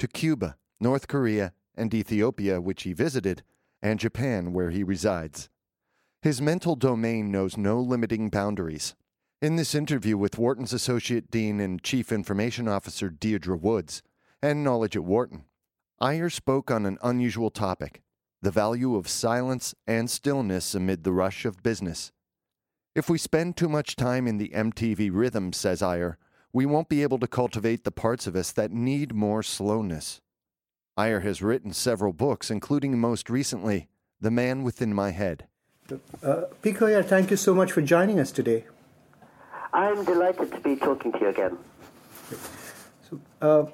to Cuba, North Korea, and Ethiopia, which he visited, and Japan, where he resides. His mental domain knows no limiting boundaries. In this interview with Wharton's Associate Dean and Chief Information Officer Deirdre Woods, and Knowledge at Wharton, Iyer spoke on an unusual topic the value of silence and stillness amid the rush of business. If we spend too much time in the MTV rhythm, says Iyer, we won't be able to cultivate the parts of us that need more slowness. Iyer has written several books, including most recently, The Man Within My Head. Uh, Pico, thank you so much for joining us today. I'm delighted to be talking to you again. So, uh,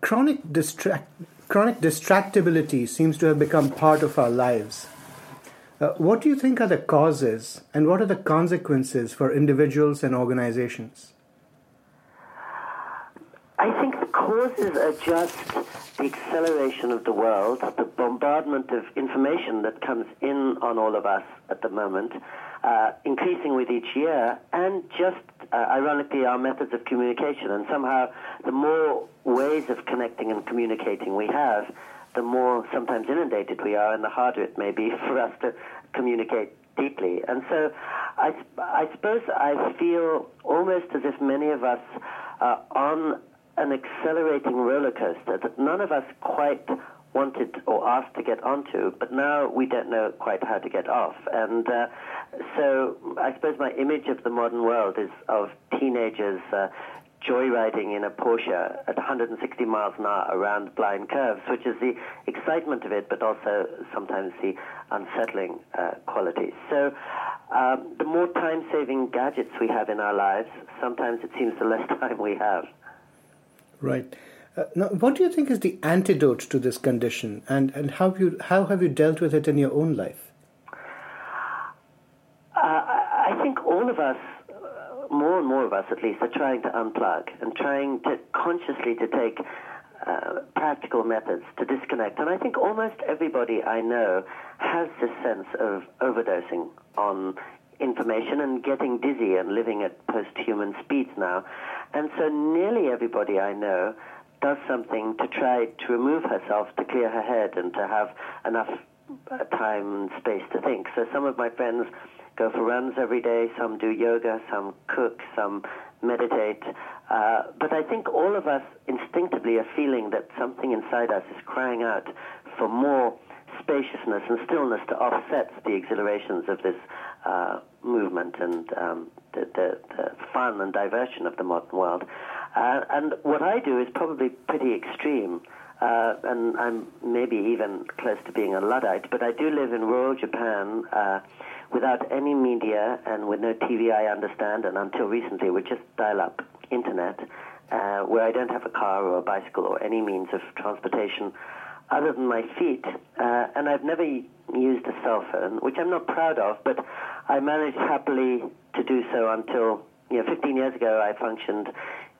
chronic distract chronic distractibility seems to have become part of our lives. Uh, what do you think are the causes and what are the consequences for individuals and organizations? I think the causes are just the acceleration of the world, the bombardment of information that comes in on all of us at the moment, uh, increasing with each year, and just uh, ironically our methods of communication. And somehow, the more ways of connecting and communicating we have, the more sometimes inundated we are, and the harder it may be for us to communicate deeply. And so, I, I suppose I feel almost as if many of us are on an accelerating roller coaster that none of us quite wanted or asked to get onto, but now we don't know quite how to get off. And uh, so I suppose my image of the modern world is of teenagers uh, joyriding in a Porsche at 160 miles an hour around blind curves, which is the excitement of it, but also sometimes the unsettling uh, qualities. So um, the more time-saving gadgets we have in our lives, sometimes it seems the less time we have. Right. Uh, now, what do you think is the antidote to this condition, and, and how, have you, how have you dealt with it in your own life? Uh, I think all of us, uh, more and more of us at least, are trying to unplug and trying to consciously to take uh, practical methods to disconnect. And I think almost everybody I know has this sense of overdosing on information and getting dizzy and living at post-human speeds now. And so nearly everybody I know does something to try to remove herself, to clear her head, and to have enough uh, time and space to think. So some of my friends go for runs every day, some do yoga, some cook, some meditate. Uh, but I think all of us instinctively are feeling that something inside us is crying out for more spaciousness and stillness to offset the exhilarations of this uh, movement and um, the, the, the, fun and diversion of the modern world. Uh, and what I do is probably pretty extreme. Uh, and I'm maybe even close to being a Luddite, but I do live in rural Japan uh, without any media and with no TV, I understand, and until recently with just dial up internet, uh, where I don't have a car or a bicycle or any means of transportation other than my feet. Uh, and I've never used a cell phone, which I'm not proud of, but I managed happily to do so until, you know, 15 years ago I functioned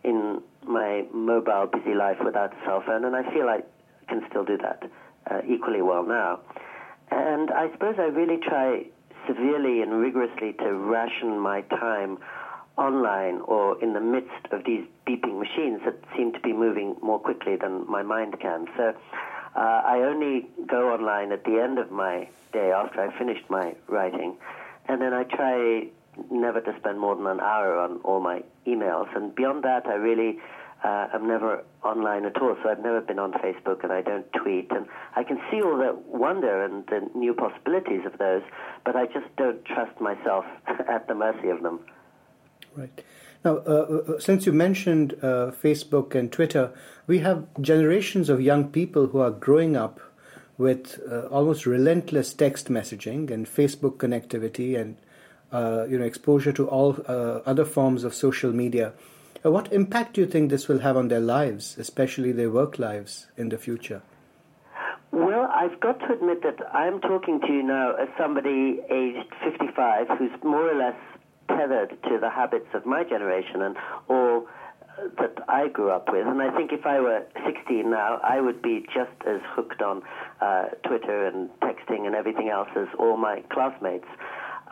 in my mobile, busy life without a cell phone, and I feel I can still do that uh, equally well now. And I suppose I really try severely and rigorously to ration my time online or in the midst of these beeping machines that seem to be moving more quickly than my mind can. So uh, I only go online at the end of my day after I've finished my writing, and then I try never to spend more than an hour on all my emails. And beyond that, I really uh, am never online at all. So I've never been on Facebook and I don't tweet. And I can see all the wonder and the new possibilities of those, but I just don't trust myself at the mercy of them. Right. Now, uh, uh, since you mentioned uh, Facebook and Twitter, we have generations of young people who are growing up with uh, almost relentless text messaging and Facebook connectivity and uh, you know exposure to all uh, other forms of social media. Uh, what impact do you think this will have on their lives, especially their work lives in the future? Well, I've got to admit that I'm talking to you now as somebody aged 55 who's more or less tethered to the habits of my generation and all that I grew up with. And I think if I were 16 now, I would be just as hooked on uh, Twitter and texting and everything else as all my classmates.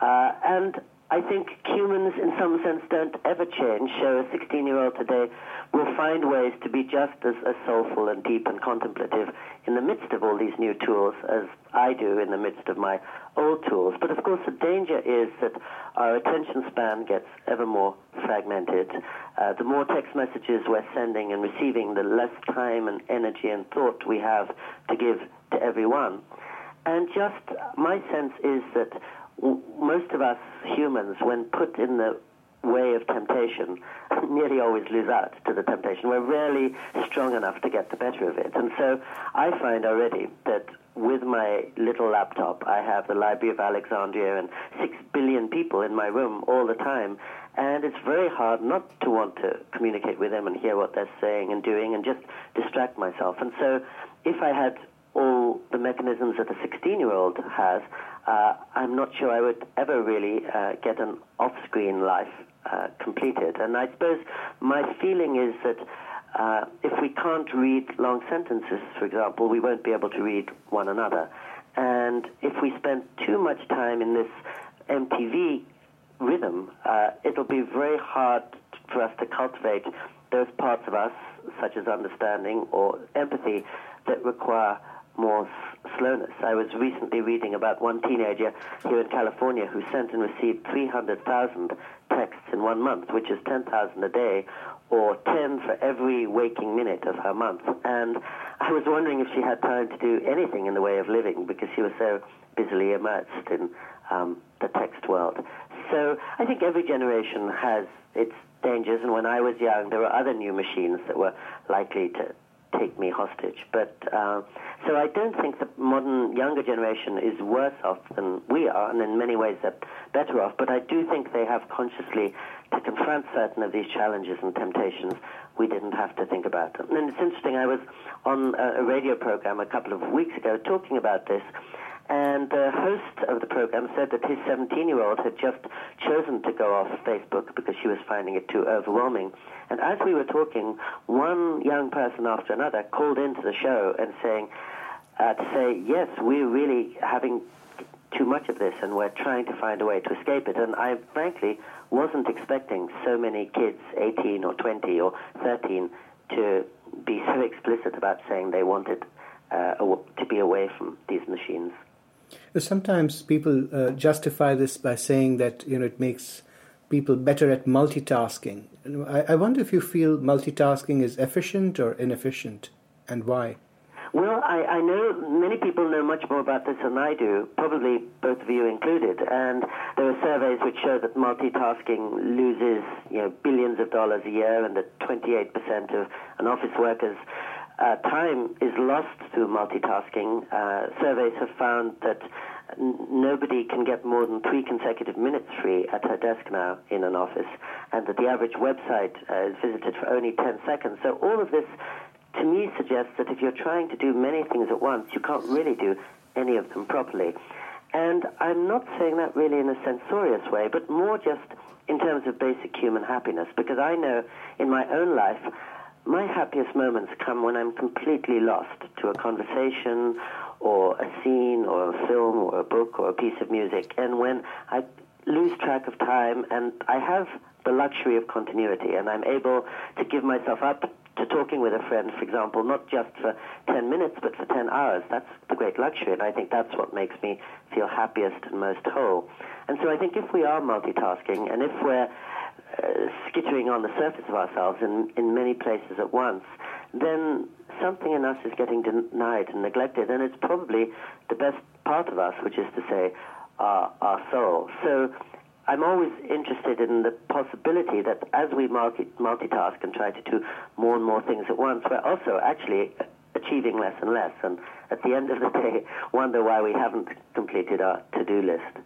Uh, and I think humans, in some sense, don't ever change. So a 16 year old today will find ways to be just as, as soulful and deep and contemplative in the midst of all these new tools as I do in the midst of my old tools. But of course, the danger is that our attention span gets ever more fragmented. Uh, the more text messages we're sending and receiving, the less time and energy and thought we have to give to everyone. And just my sense is that most of us humans, when put in the way of temptation, nearly always lose out to the temptation. We're rarely strong enough to get the better of it. And so I find already that with my little laptop, I have the Library of Alexandria and six billion people in my room all the time. And it's very hard not to want to communicate with them and hear what they're saying and doing and just distract myself. And so if I had all the mechanisms that a 16 year old has, uh, I'm not sure I would ever really uh, get an off screen life uh, completed. And I suppose my feeling is that uh, if we can't read long sentences, for example, we won't be able to read one another. And if we spend too much time in this MTV rhythm, uh, it'll be very hard for us to cultivate those parts of us, such as understanding or empathy, that require more slowness. I was recently reading about one teenager here in California who sent and received 300,000 texts in one month, which is 10,000 a day, or 10 for every waking minute of her month. And I was wondering if she had time to do anything in the way of living because she was so busily immersed in um, the text world. So I think every generation has its dangers, and when I was young, there were other new machines that were likely to take me hostage. But uh, so I don't think the modern younger generation is worse off than we are, and in many ways they're better off. But I do think they have consciously to confront certain of these challenges and temptations we didn't have to think about. And it's interesting. I was on a radio program a couple of weeks ago talking about this. And the host of the program said that his 17 year old had just chosen to go off Facebook because she was finding it too overwhelming. And as we were talking, one young person after another called into the show and saying, uh, to say, yes, we're really having too much of this and we're trying to find a way to escape it. And I frankly wasn't expecting so many kids, 18 or 20 or 13, to be so explicit about saying they wanted uh, to be away from these machines. Sometimes people uh, justify this by saying that you know it makes people better at multitasking. I, I wonder if you feel multitasking is efficient or inefficient, and why. Well, I, I know many people know much more about this than I do, probably both of you included. And there are surveys which show that multitasking loses, you know, billions of dollars a year, and that 28% of an office worker's uh, time is lost through multitasking. Uh, surveys have found that n- nobody can get more than three consecutive minutes free at her desk now in an office, and that the average website uh, is visited for only 10 seconds. So all of this to me suggests that if you're trying to do many things at once, you can't really do any of them properly. And I'm not saying that really in a censorious way, but more just in terms of basic human happiness, because I know in my own life, my happiest moments come when I'm completely lost to a conversation or a scene or a film or a book or a piece of music, and when I lose track of time and I have the luxury of continuity and I'm able to give myself up to talking with a friend, for example, not just for 10 minutes, but for 10 hours. That's the great luxury, and I think that's what makes me feel happiest and most whole. And so I think if we are multitasking, and if we're uh, skittering on the surface of ourselves in, in many places at once, then something in us is getting denied and neglected, and it's probably the best part of us, which is to say, our, our soul. So I'm always interested in the possibility that as we multi- multitask and try to do more and more things at once, we're also actually achieving less and less. And at the end of the day, wonder why we haven't completed our to do list.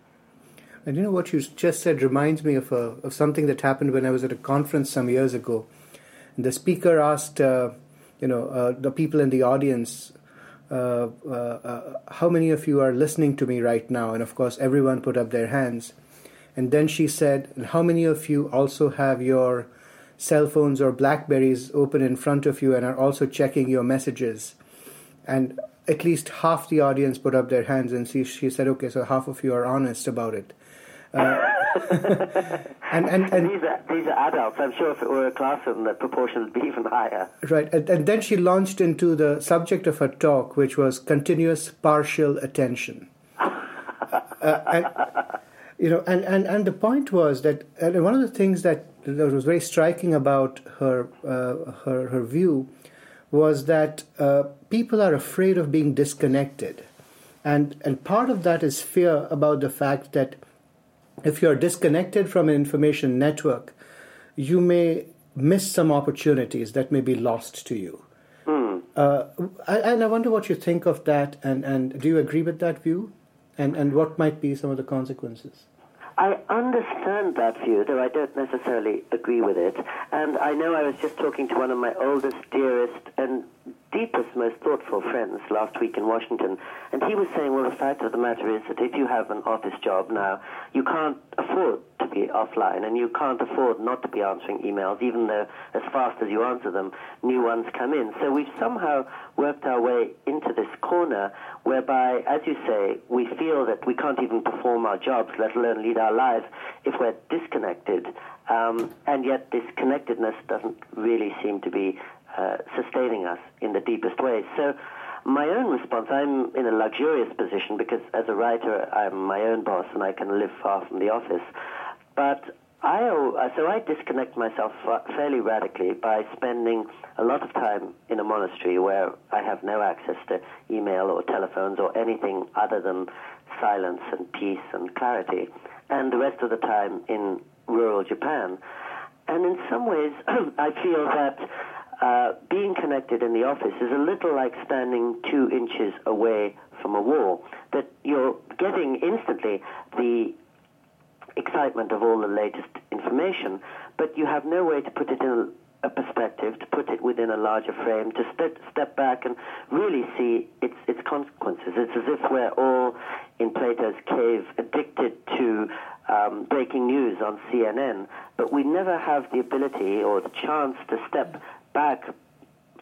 And you know what you just said reminds me of, a, of something that happened when I was at a conference some years ago. And the speaker asked, uh, you know, uh, the people in the audience, uh, uh, uh, how many of you are listening to me right now? And of course, everyone put up their hands. And then she said, how many of you also have your cell phones or Blackberries open in front of you and are also checking your messages? And at least half the audience put up their hands and she, she said, okay, so half of you are honest about it. Uh, and, and, and these, are, these are adults. I'm sure if it were a classroom, the proportion would be even higher. Right. And, and then she launched into the subject of her talk, which was continuous partial attention. uh, and, you know, and, and, and the point was that one of the things that, that was very striking about her, uh, her, her view was that uh, people are afraid of being disconnected. And, and part of that is fear about the fact that if you're disconnected from an information network, you may miss some opportunities that may be lost to you. Mm. Uh, and I wonder what you think of that, and, and do you agree with that view? And, and what might be some of the consequences? I understand that view, though I don't necessarily agree with it. And I know I was just talking to one of my oldest, dearest, and deepest, most thoughtful friends last week in Washington, and he was saying, well, the fact of the matter is that if you have an office job now, you can't afford to be offline, and you can't afford not to be answering emails, even though as fast as you answer them, new ones come in. So we've somehow worked our way into this corner whereby, as you say, we feel that we can't even perform our jobs, let alone lead our lives, if we're disconnected. Um, and yet this connectedness doesn't really seem to be uh, sustaining us in the deepest ways. So, my own response, I'm in a luxurious position because as a writer, I'm my own boss and I can live far from the office. But I, uh, so I disconnect myself fairly radically by spending a lot of time in a monastery where I have no access to email or telephones or anything other than silence and peace and clarity, and the rest of the time in rural Japan. And in some ways, I feel that uh, being connected in the office is a little like standing two inches away from a wall. That you're getting instantly the excitement of all the latest information, but you have no way to put it in a perspective, to put it within a larger frame, to step, step back and really see its, its consequences. It's as if we're all in Plato's cave addicted to um, breaking news on CNN, but we never have the ability or the chance to step back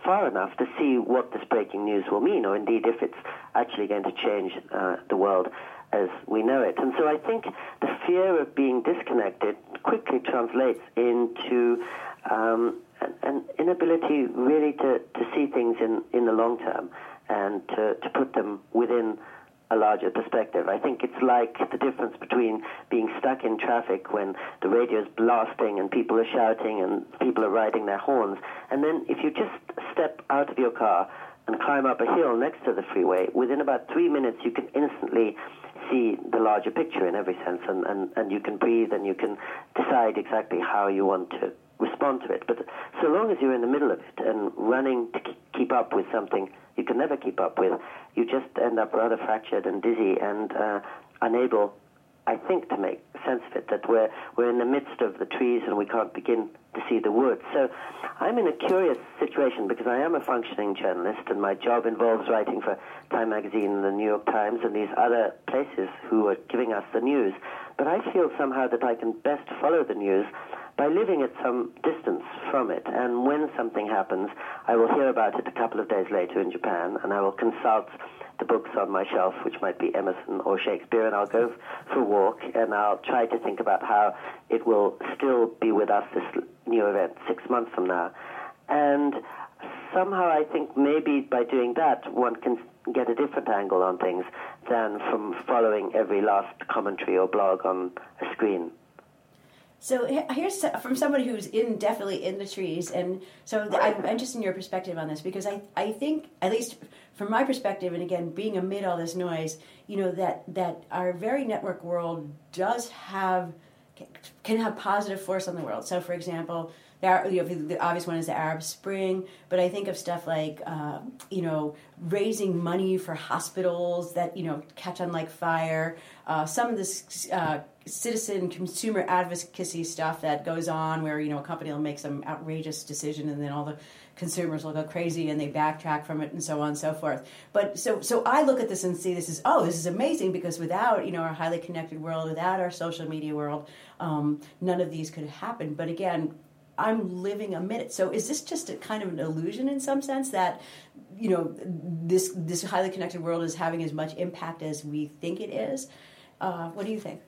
far enough to see what this breaking news will mean, or indeed if it's actually going to change uh, the world as we know it. And so I think the fear of being disconnected quickly translates into um, an, an, inability really to, to see things in, in the long term and to, to put them within a larger perspective. I think it's like the difference between being stuck in traffic when the radio is blasting and people are shouting and people are riding their horns, and then if you just step out of your car and climb up a hill next to the freeway, within about three minutes you can instantly see the larger picture in every sense, and, and, and you can breathe and you can decide exactly how you want to respond to it. But so long as you're in the middle of it and running to keep up with something you can never keep up with, you just end up rather fractured and dizzy and uh, unable, I think, to make sense of it. That we're we're in the midst of the trees and we can't begin to see the woods. So I'm in a curious situation because I am a functioning journalist and my job involves writing for Time Magazine and the New York Times and these other places who are giving us the news. But I feel somehow that I can best follow the news by living at some distance from it. And when something happens, I will hear about it a couple of days later in Japan, and I will consult the books on my shelf, which might be Emerson or Shakespeare, and I'll go for a walk and I'll try to think about how it will still be with us, this new event, six months from now. And somehow I think maybe by doing that, one can get a different angle on things than from following every last commentary or blog on a screen. So here's from somebody who's in definitely in the trees, and so I'm interested in your perspective on this because I I think at least from my perspective, and again being amid all this noise, you know that that our very network world does have can have positive force on the world. So for example, There, you know, the obvious one is the Arab Spring, but I think of stuff like, uh, you know, raising money for hospitals that you know catch on like fire. Uh, some of this uh, citizen consumer advocacy stuff that goes on, where you know a company will make some outrageous decision, and then all the consumers will go crazy and they backtrack from it and so on and so forth. But so so I look at this and see this is oh this is amazing because without you know our highly connected world, without our social media world, um, none of these could have happened. But again, I'm living a minute. So is this just a kind of an illusion in some sense that you know this this highly connected world is having as much impact as we think it is? Uh, what do you think?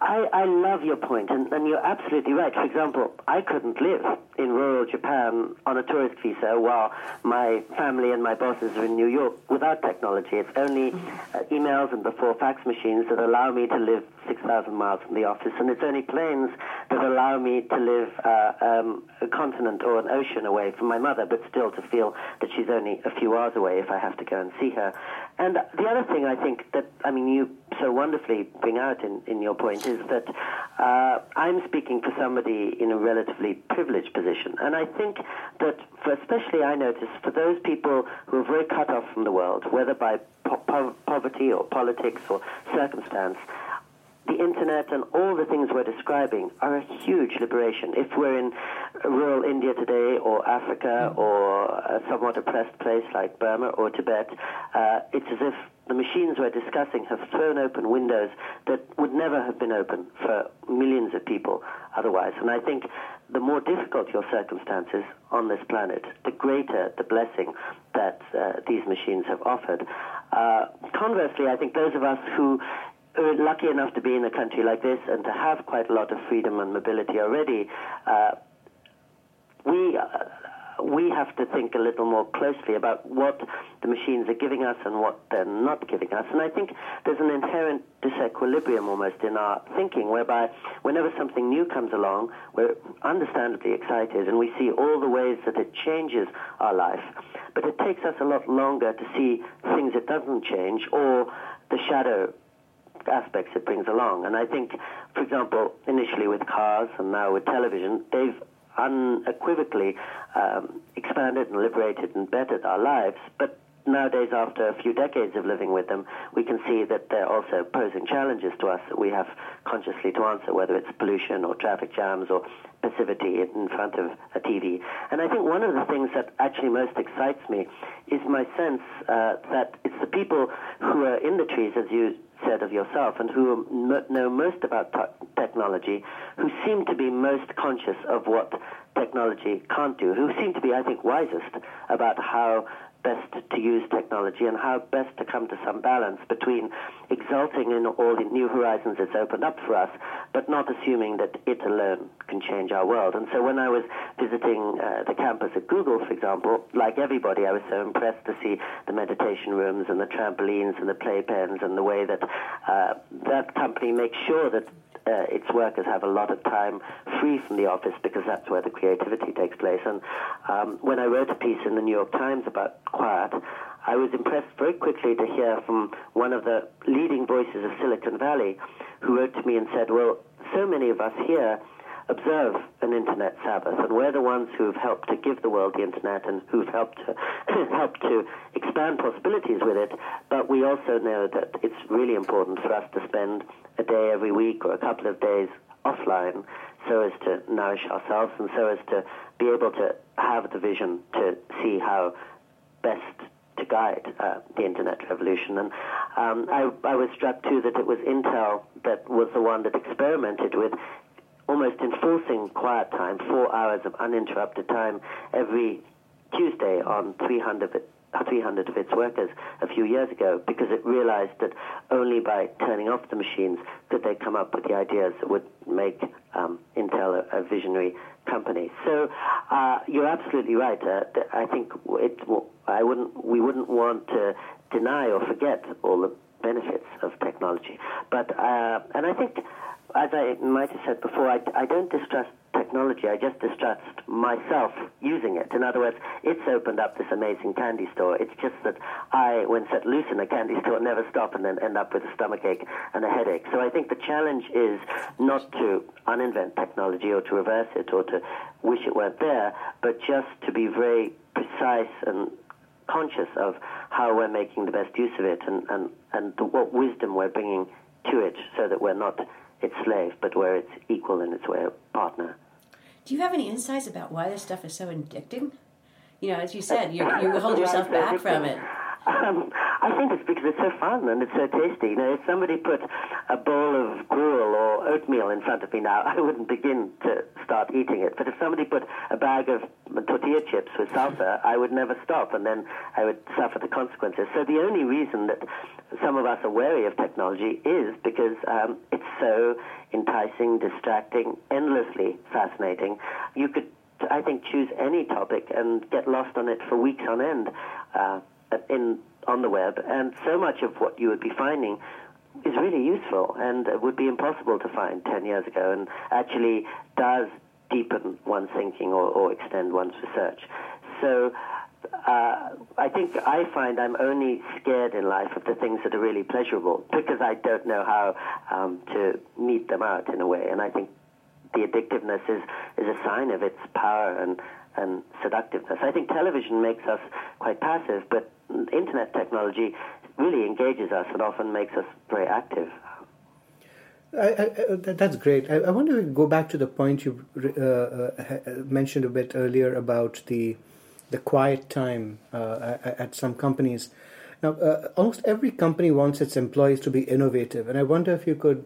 I, I love your point, and, and you're absolutely right. For example, I couldn't live in rural Japan on a tourist visa while my family and my bosses are in New York without technology. It's only uh, emails and before fax machines that allow me to live 6,000 miles from the office, and it's only planes that allow me to live uh, um, a continent or an ocean away from my mother, but still to feel that she's only a few hours away if I have to go and see her. And the other thing I think that, I mean, you so wonderfully bring out in, in your point is that uh, I'm speaking for somebody in a relatively privileged position. And I think that, for especially I notice, for those people who are very cut off from the world, whether by po- po- poverty or politics or circumstance, the internet and all the things we're describing are a huge liberation. If we're in rural India today, or Africa, or a somewhat oppressed place like Burma or Tibet, uh, it's as if the machines we're discussing have thrown open windows that would never have been open for millions of people otherwise. And I think the more difficult your circumstances on this planet, the greater the blessing that uh, these machines have offered. Uh, conversely, I think those of us who are lucky enough to be in a country like this and to have quite a lot of freedom and mobility already, uh, we uh, we have to think a little more closely about what the machines are giving us and what they're not giving us. And I think there's an inherent disequilibrium almost in our thinking, whereby whenever something new comes along, we're understandably excited and we see all the ways that it changes our life. But it takes us a lot longer to see things it doesn't change or the shadow aspects it brings along. And I think, for example, initially with cars and now with television, they've unequivocally um, expanded and liberated and bettered our lives. But nowadays, after a few decades of living with them, we can see that they're also posing challenges to us that we have consciously to answer, whether it's pollution or traffic jams or passivity in front of a TV. And I think one of the things that actually most excites me is my sense uh, that it's the people who are in the trees, as you said of yourself, and who know most about t- technology, who seem to be most conscious of what technology can't do, who seem to be, I think, wisest about how best to use technology and how best to come to some balance between exulting in all the new horizons it's opened up for us, but not assuming that it alone can change our world. And so when I was visiting uh, the campus at Google, for example, like everybody, I was so impressed to see the meditation rooms and the trampolines and the playpens and the way that uh, that company makes sure that uh, its workers have a lot of time free from the office because that's where the creativity takes place. And um, when I wrote a piece in the New York Times about quiet, I was impressed very quickly to hear from one of the leading voices of Silicon Valley who wrote to me and said, Well, so many of us here observe an internet Sabbath, and we're the ones who've helped to give the world the internet and who've helped to help to expand possibilities with it. But we also know that it's really important for us to spend a day every week or a couple of days offline so as to nourish ourselves and so as to be able to have the vision to see how best to guide uh, the internet revolution. And um, I, I was struck too that it was Intel that was the one that experimented with almost enforcing quiet time, four hours of uninterrupted time every Tuesday on 300 300 of its workers a few years ago because it realized that only by turning off the machines could they come up with the ideas that would make um, Intel a, a, visionary company. So uh, you're absolutely right. Uh, I think it, I wouldn't, we wouldn't want to deny or forget all the benefits of technology. But uh, and I think, as I might have said before, I, I don't distrust technology. I just distrust myself using it. In other words, it's opened up this amazing candy store. It's just that I, when set loose in a candy store, never stop and then end up with a stomachache and a headache. So I think the challenge is not to uninvent technology or to reverse it or to wish it weren't there, but just to be very precise and conscious of how we're making the best use of it and, and, and the, what wisdom we're bringing to it so that we're not its slave, but we're its equal in its way partner. Do you have any insights about why this stuff is so addicting? You know, as you said, you, you hold yourself back from it. Um, I think it's because it's so fun and it's so tasty. You know, if somebody put a bowl of gruel or oatmeal in front of me now, I wouldn't begin to start eating it. But if somebody put a bag of tortilla chips with salsa, I would never stop, and then I would suffer the consequences. So the only reason that some of us are wary of technology is because um, it's so enticing, distracting, endlessly fascinating. You could I think choose any topic and get lost on it for weeks on end. Uh, in on the web, and so much of what you would be finding is really useful and would be impossible to find 10 years ago and actually does deepen one's thinking or, or extend one's research. So uh, I think I find I'm only scared in life of the things that are really pleasurable because I don't know how um, to mete them out in a way. And I think the addictiveness is, is a sign of its power and, and seductiveness. I think television makes us quite passive, but internet technology really engages us and often makes us very active. I, I, that's great. I, I want to go back to the point you uh, uh, mentioned a bit earlier about the the quiet time uh, at some companies. Now, uh, almost every company wants its employees to be innovative, and I wonder if you could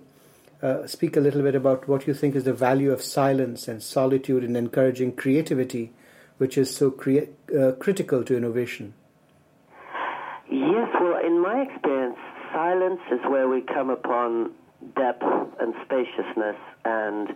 uh, speak a little bit about what you think is the value of silence and solitude in encouraging creativity, which is so crea- uh, critical to innovation. Yes, well, in my experience, silence is where we come upon depth and spaciousness and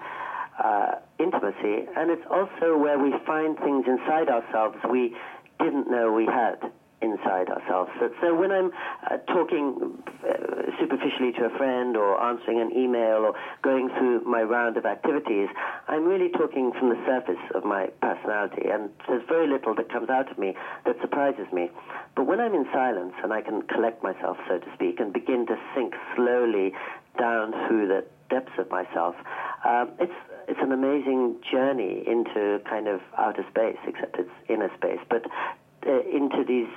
uh, intimacy, and it's also where we find things inside ourselves we didn't know we had inside ourselves. So, so when I'm uh, talking uh, superficially to a friend or answering an email or going through my round of activities, I'm really talking from the surface of my personality, and there's very little that comes out of me that surprises me. But when I'm in silence and I can collect myself, so to speak, and begin to sink slowly down through the depths of myself, um, it's it's an amazing journey into kind of outer space, except it's inner space, but uh, into these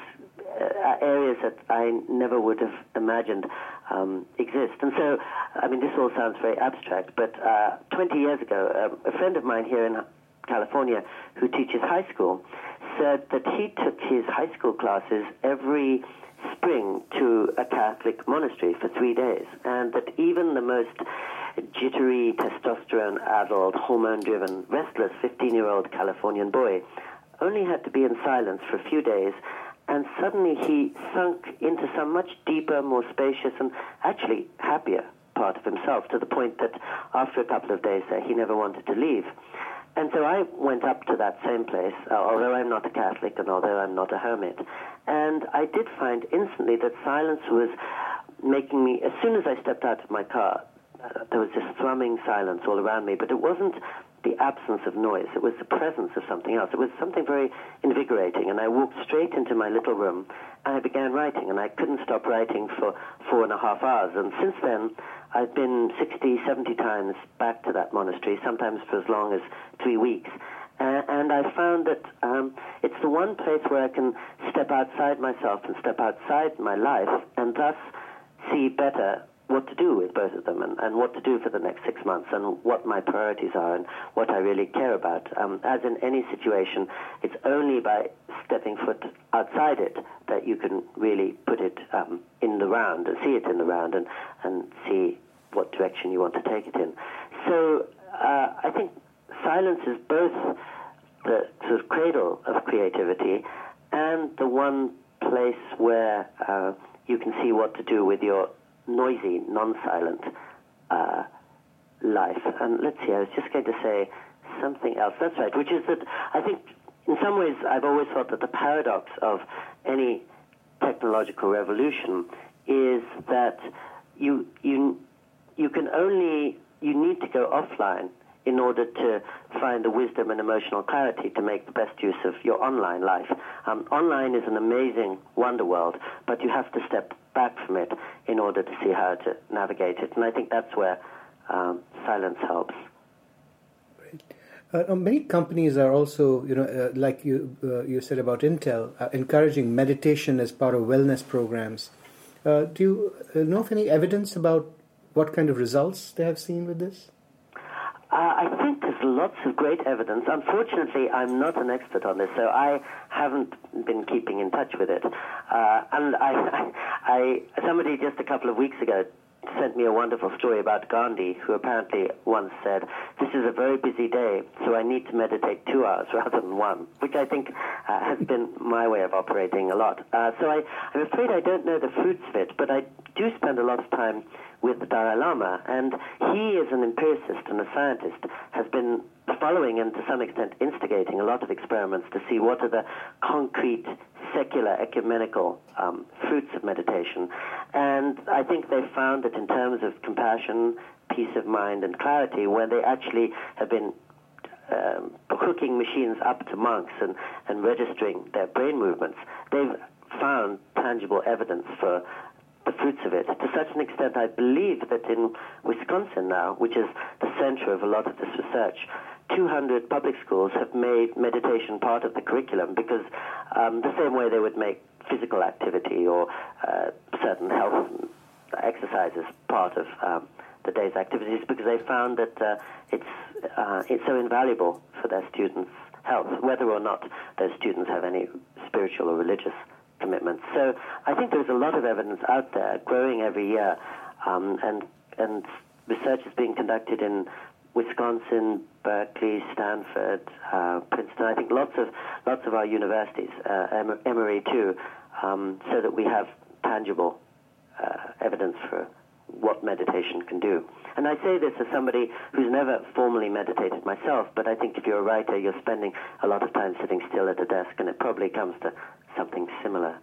areas that I never would have imagined um, exist. And so, I mean, this all sounds very abstract, but uh, 20 years ago, um, a friend of mine here in California who teaches high school said that he took his high school classes every spring to a Catholic monastery for three days, and that even the most jittery, testosterone addled, hormone driven, restless 15 year old Californian boy only had to be in silence for a few days and suddenly he sunk into some much deeper, more spacious, and actually happier part of himself to the point that after a couple of days there, he never wanted to leave. And so I went up to that same place, uh, although I'm not a Catholic and although I'm not a hermit. And I did find instantly that silence was making me, as soon as I stepped out of my car, uh, there was this thrumming silence all around me, but it wasn't the absence of noise. It was the presence of something else. It was something very invigorating. And I walked straight into my little room and I began writing. And I couldn't stop writing for four and a half hours. And since then, I've been 60, 70 times back to that monastery, sometimes for as long as three weeks. Uh, and I found that um, it's the one place where I can step outside myself and step outside my life and thus see better what to do with both of them and, and what to do for the next six months and what my priorities are and what I really care about. Um, as in any situation, it's only by stepping foot outside it that you can really put it um, in the round, see it in the round, and, and see what direction you want to take it in. So uh, I think silence is both the sort of cradle of creativity and the one place where uh, you can see what to do with your noisy, non-silent uh, life. And let's see, I was just going to say something else. That's right, which is that I think in some ways I've always thought that the paradox of any technological revolution is that you you you can only you need to go offline in order to find the wisdom and emotional clarity to make the best use of your online life. Um, online is an amazing wonder world, but you have to step back from it in order to see how to navigate it. And I think that's where um, silence helps. Uh, many companies are also, you know, uh, like you uh, you said about Intel, uh, encouraging meditation as part of wellness programs. Uh, do you uh, know of any evidence about what kind of results they have seen with this? I think lots of great evidence. Unfortunately, I'm not an expert on this, so I haven't been keeping in touch with it. and I, I, somebody just a couple of weeks ago sent me a wonderful story about Gandhi, who apparently once said, This is a very busy day, so I need to meditate two hours rather than one, which I think uh, has been my way of operating a lot. Uh, so I, I'm afraid I don't know the fruits of it, but I do spend a lot of time with the Dalai Lama, and he, as an empiricist and a scientist, has been following and to some extent instigating a lot of experiments to see what are the concrete secular ecumenical um, fruits of meditation. And I think they found that in terms of compassion, peace of mind, and clarity, where they actually have been um, hooking machines up to monks and, and registering their brain movements, they've found tangible evidence for the fruits of it. To such an extent, I believe that in Wisconsin now, which is the center of a lot of this research, 200 public schools have made meditation part of the curriculum because um, the same way they would make physical activity or uh, certain health exercises part of um, the day's activities because they found that uh, it's uh, it's so invaluable for their students' health, whether or not those students have any spiritual or religious commitments. So I think there's a lot of evidence out there, growing every year, um, and and research is being conducted in Wisconsin, Berkeley, Stanford, uh, Princeton. I think lots of lots of our universities, uh, Emory too, um, so that we have tangible uh, evidence for what meditation can do. And I say this as somebody who's never formally meditated myself, but I think if you're a writer, you're spending a lot of time sitting still at a desk, and it probably comes to something similar.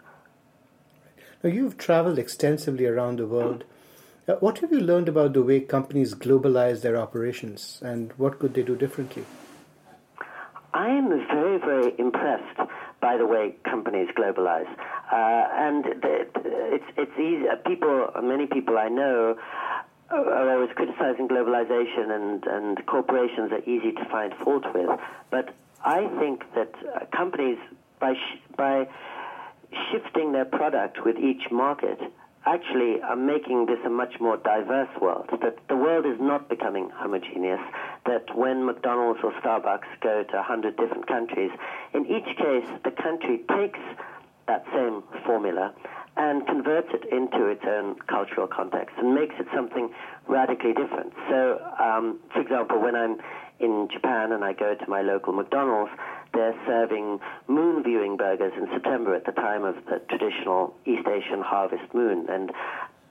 Now, you've traveled extensively around the world. Uh, what have you learned about the way companies globalize their operations, and what could they do differently? I am very, very impressed by the way companies globalize, uh, and the, it's it's easy. Uh, people, many people I know, are always criticizing globalization, and and corporations are easy to find fault with. But I think that uh, companies, by sh- by shifting their product with each market actually are making this a much more diverse world. That the world is not becoming homogeneous. That when McDonald's or Starbucks go to 100 different countries, in each case, the country takes that same formula and converts it into its own cultural context and makes it something radically different. So, um, for example, when I'm in Japan and I go to my local McDonald's, they're serving moon viewing burgers in September at the time of the traditional East Asian harvest moon, and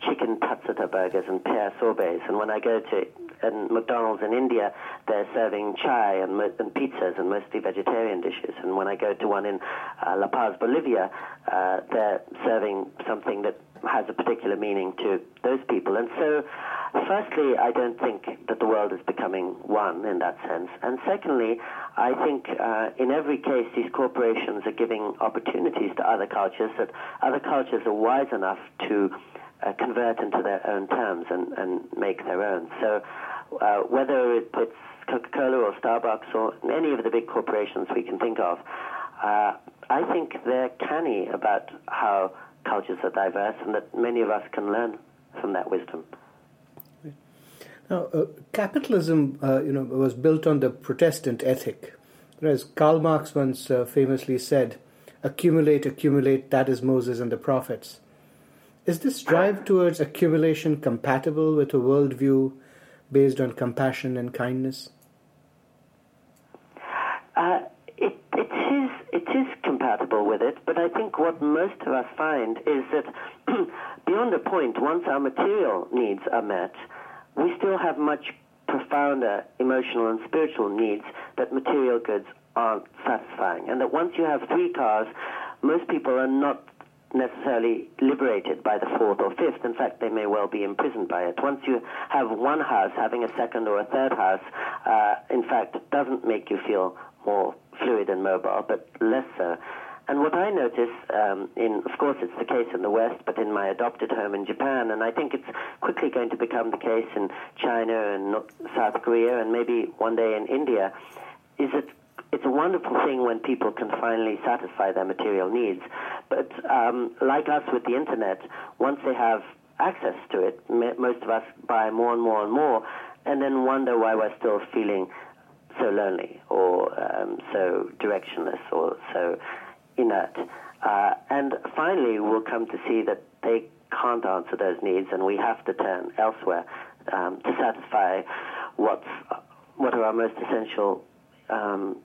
chicken tatsuta burgers and pear sorbets. And when I go to and McDonald's in India, they're serving chai and, and pizzas and mostly vegetarian dishes. And when I go to one in uh, La Paz, Bolivia, uh, they're serving something that has a particular meaning to those people. And so, firstly, I don't think that the world is becoming one in that sense. And secondly, I think uh, in every case, these corporations are giving opportunities to other cultures that other cultures are wise enough to uh, convert into their own terms and, and make their own. So, uh, whether it puts Coca-Cola or Starbucks or any of the big corporations we can think of, uh, I think they're canny about how cultures are diverse and that many of us can learn from that wisdom. Now, uh, capitalism, uh, you know, was built on the Protestant ethic, whereas Karl Marx once uh, famously said, "Accumulate, accumulate. That is Moses and the prophets." Is this drive towards accumulation compatible with a worldview based on compassion and kindness? It, it is it is compatible with it, but I think what most of us find is that beyond a point, once our material needs are met, we still have much profounder emotional and spiritual needs that material goods aren't satisfying. And that once you have three cars, most people are not necessarily liberated by the fourth or fifth. In fact, they may well be imprisoned by it. Once you have one house, having a second or a third house, uh, in fact, doesn't make you feel more fluid and mobile, but less so. And what I notice, um, in of course it's the case in the West, but in my adopted home in Japan, and I think it's quickly going to become the case in China and South Korea, and maybe one day in India, is it it's a wonderful thing when people can finally satisfy their material needs. But um, like us with the internet, once they have access to it, most of us buy more and more and more, and then wonder why we're still feeling so lonely or um, so directionless or so inert. Uh, and finally, we'll come to see that they can't answer those needs, and we have to turn elsewhere um, to satisfy what's what are our most essential um,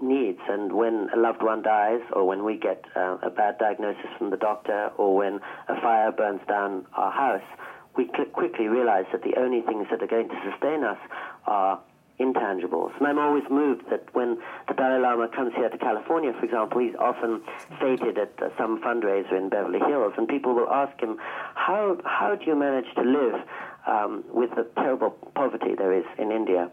needs. And when a loved one dies, or when we get uh, a bad diagnosis from the doctor, or when a fire burns down our house, we quickly realize that the only things that are going to sustain us are intangibles. And I'm always moved that when the Dalai Lama comes here to California, for example, he's often feted at uh, some fundraiser in Beverly Hills, and people will ask him, how, how do you manage to live um, with the terrible poverty there is in India?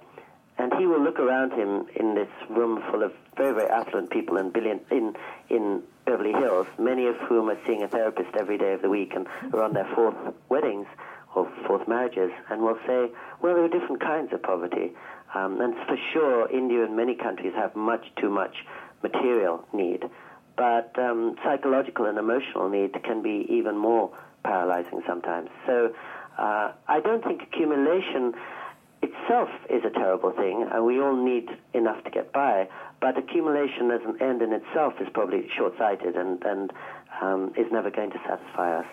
And he will look around him in this room full of very, very affluent people in, billion, in, in Beverly Hills, many of whom are seeing a therapist every day of the week and are on their fourth weddings or fourth marriages, and will say, well, there are different kinds of poverty. Um, and for sure, India and many countries have much too much material need. But um, psychological and emotional need can be even more paralyzing sometimes. So uh, I don't think accumulation itself is a terrible thing, and we all need enough to get by. But accumulation as an end in itself is probably short-sighted and, and um, is never going to satisfy us.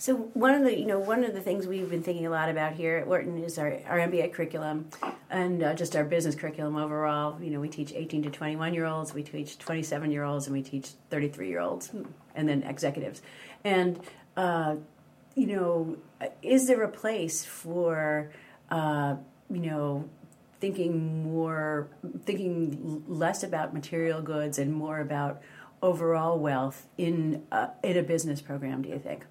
So one of the you know one of the things we've been thinking a lot about here at Wharton is our, our MBA curriculum and uh, just our business curriculum overall. You know, we teach 18 to 21 year olds, we teach 27 year olds, and we teach 33 year olds, and then executives. And uh, you know, is there a place for uh, you know thinking more, thinking less about material goods and more about overall wealth in uh, in a business program? Do you think?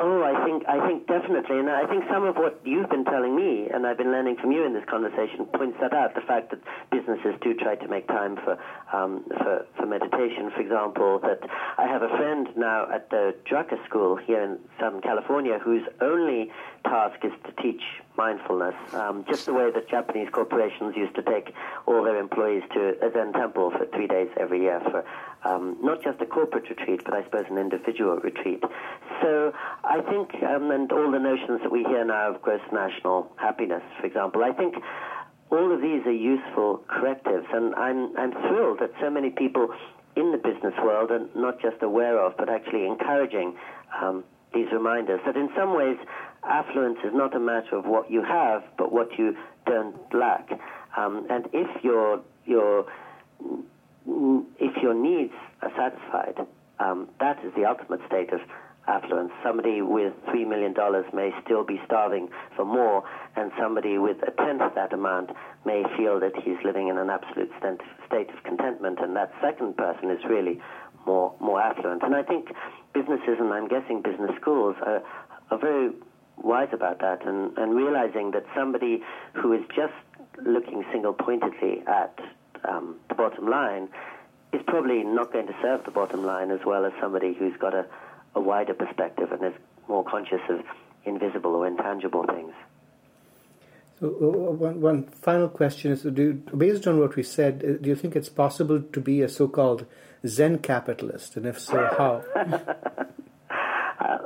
Oh, I think I think definitely, and I think some of what you've been telling me, and I've been learning from you in this conversation, points that out. The fact that businesses do try to make time for um, for, for meditation, for example. That I have a friend now at the Drucker School here in Southern California whose only task is to teach mindfulness, um, just the way that Japanese corporations used to take all their employees to a Zen temple for three days every year for um, not just a corporate retreat, but I suppose an individual retreat. So I think, um, and all the notions that we hear now of gross national happiness, for example, I think all of these are useful correctives, and I'm, I'm thrilled that so many people in the business world are not just aware of, but actually encouraging um, these reminders that in some ways affluence is not a matter of what you have, but what you don't lack. Um, and if your your if your needs are satisfied, um, that is the ultimate state of affluence. Somebody with three million dollars may still be starving for more, and somebody with a tenth of that amount may feel that he's living in an absolute state of contentment, and that second person is really more more affluent. And I think businesses, and I'm guessing business schools, are, are very wise about that and, and realizing that somebody who is just looking single pointedly at um, the bottom line is probably not going to serve the bottom line as well as somebody who's got a, a wider perspective and is more conscious of invisible or intangible things. So, uh, one, one final question is: do, based on what we said, uh, do you think it's possible to be a so-called Zen capitalist, and if so, how?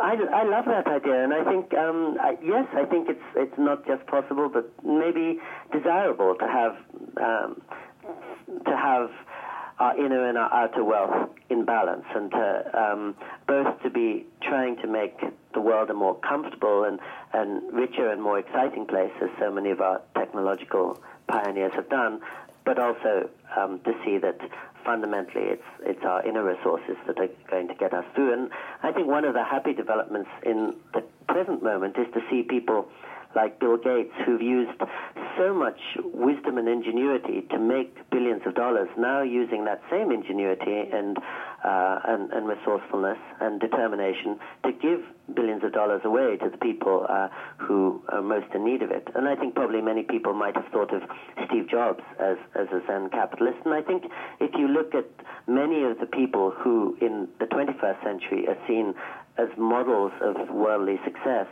I, I love that idea, and I think um, I, yes, I think it's it's not just possible, but maybe desirable to have um, to have our inner and our outer wealth in balance, and to um, both to be trying to make the world a more comfortable and and richer and more exciting place, as so many of our technological pioneers have done, but also um, to see that fundamentally it's it's our inner resources that are going to get us through. And I think one of the happy developments in the present moment is to see people like Bill Gates, who've used so much wisdom and ingenuity to make billions of dollars, now using that same ingenuity and, uh, and, and, resourcefulness and determination to give billions of dollars away to the people uh, who are most in need of it. And I think probably many people might have thought of Steve Jobs as, as a Zen capitalist. And I think if you look at many of the people who in the 21st century are seen as models of worldly success,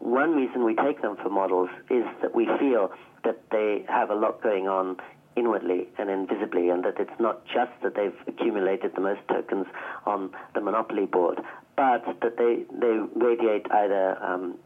one reason we take them for models is that we feel that they have a lot going on inwardly and invisibly, and that it's not just that they've accumulated the most tokens on the monopoly board, but that they, they radiate either um,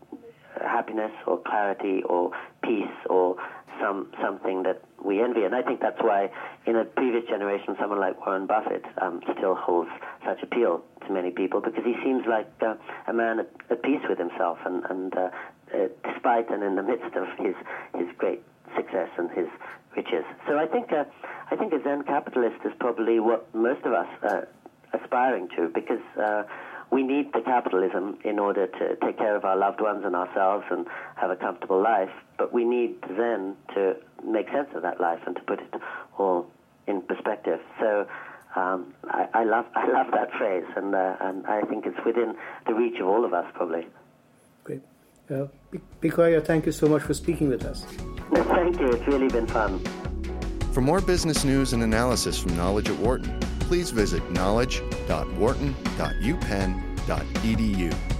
happiness or clarity or peace or some something that we envy. And I think that's why in a previous generation, someone like Warren Buffett um, still holds such appeal to many people because he seems like uh, a man at, at, peace with himself and, and uh, uh, despite and in the midst of his, his great success and his riches. So I think uh, I think a Zen capitalist is probably what most of us are aspiring to because uh, we need the capitalism in order to take care of our loved ones and ourselves and have a comfortable life. But we need Zen to make sense of that life and to put it all in perspective. So um, I, I, love I love that phrase, and uh, and I think it's within the reach of all of us, probably. Great. Uh, Pico thank you so much for speaking with us. Thank you. It's really been fun. For more business news and analysis from Knowledge at Wharton, please visit knowledge.wharton.upenn.edu.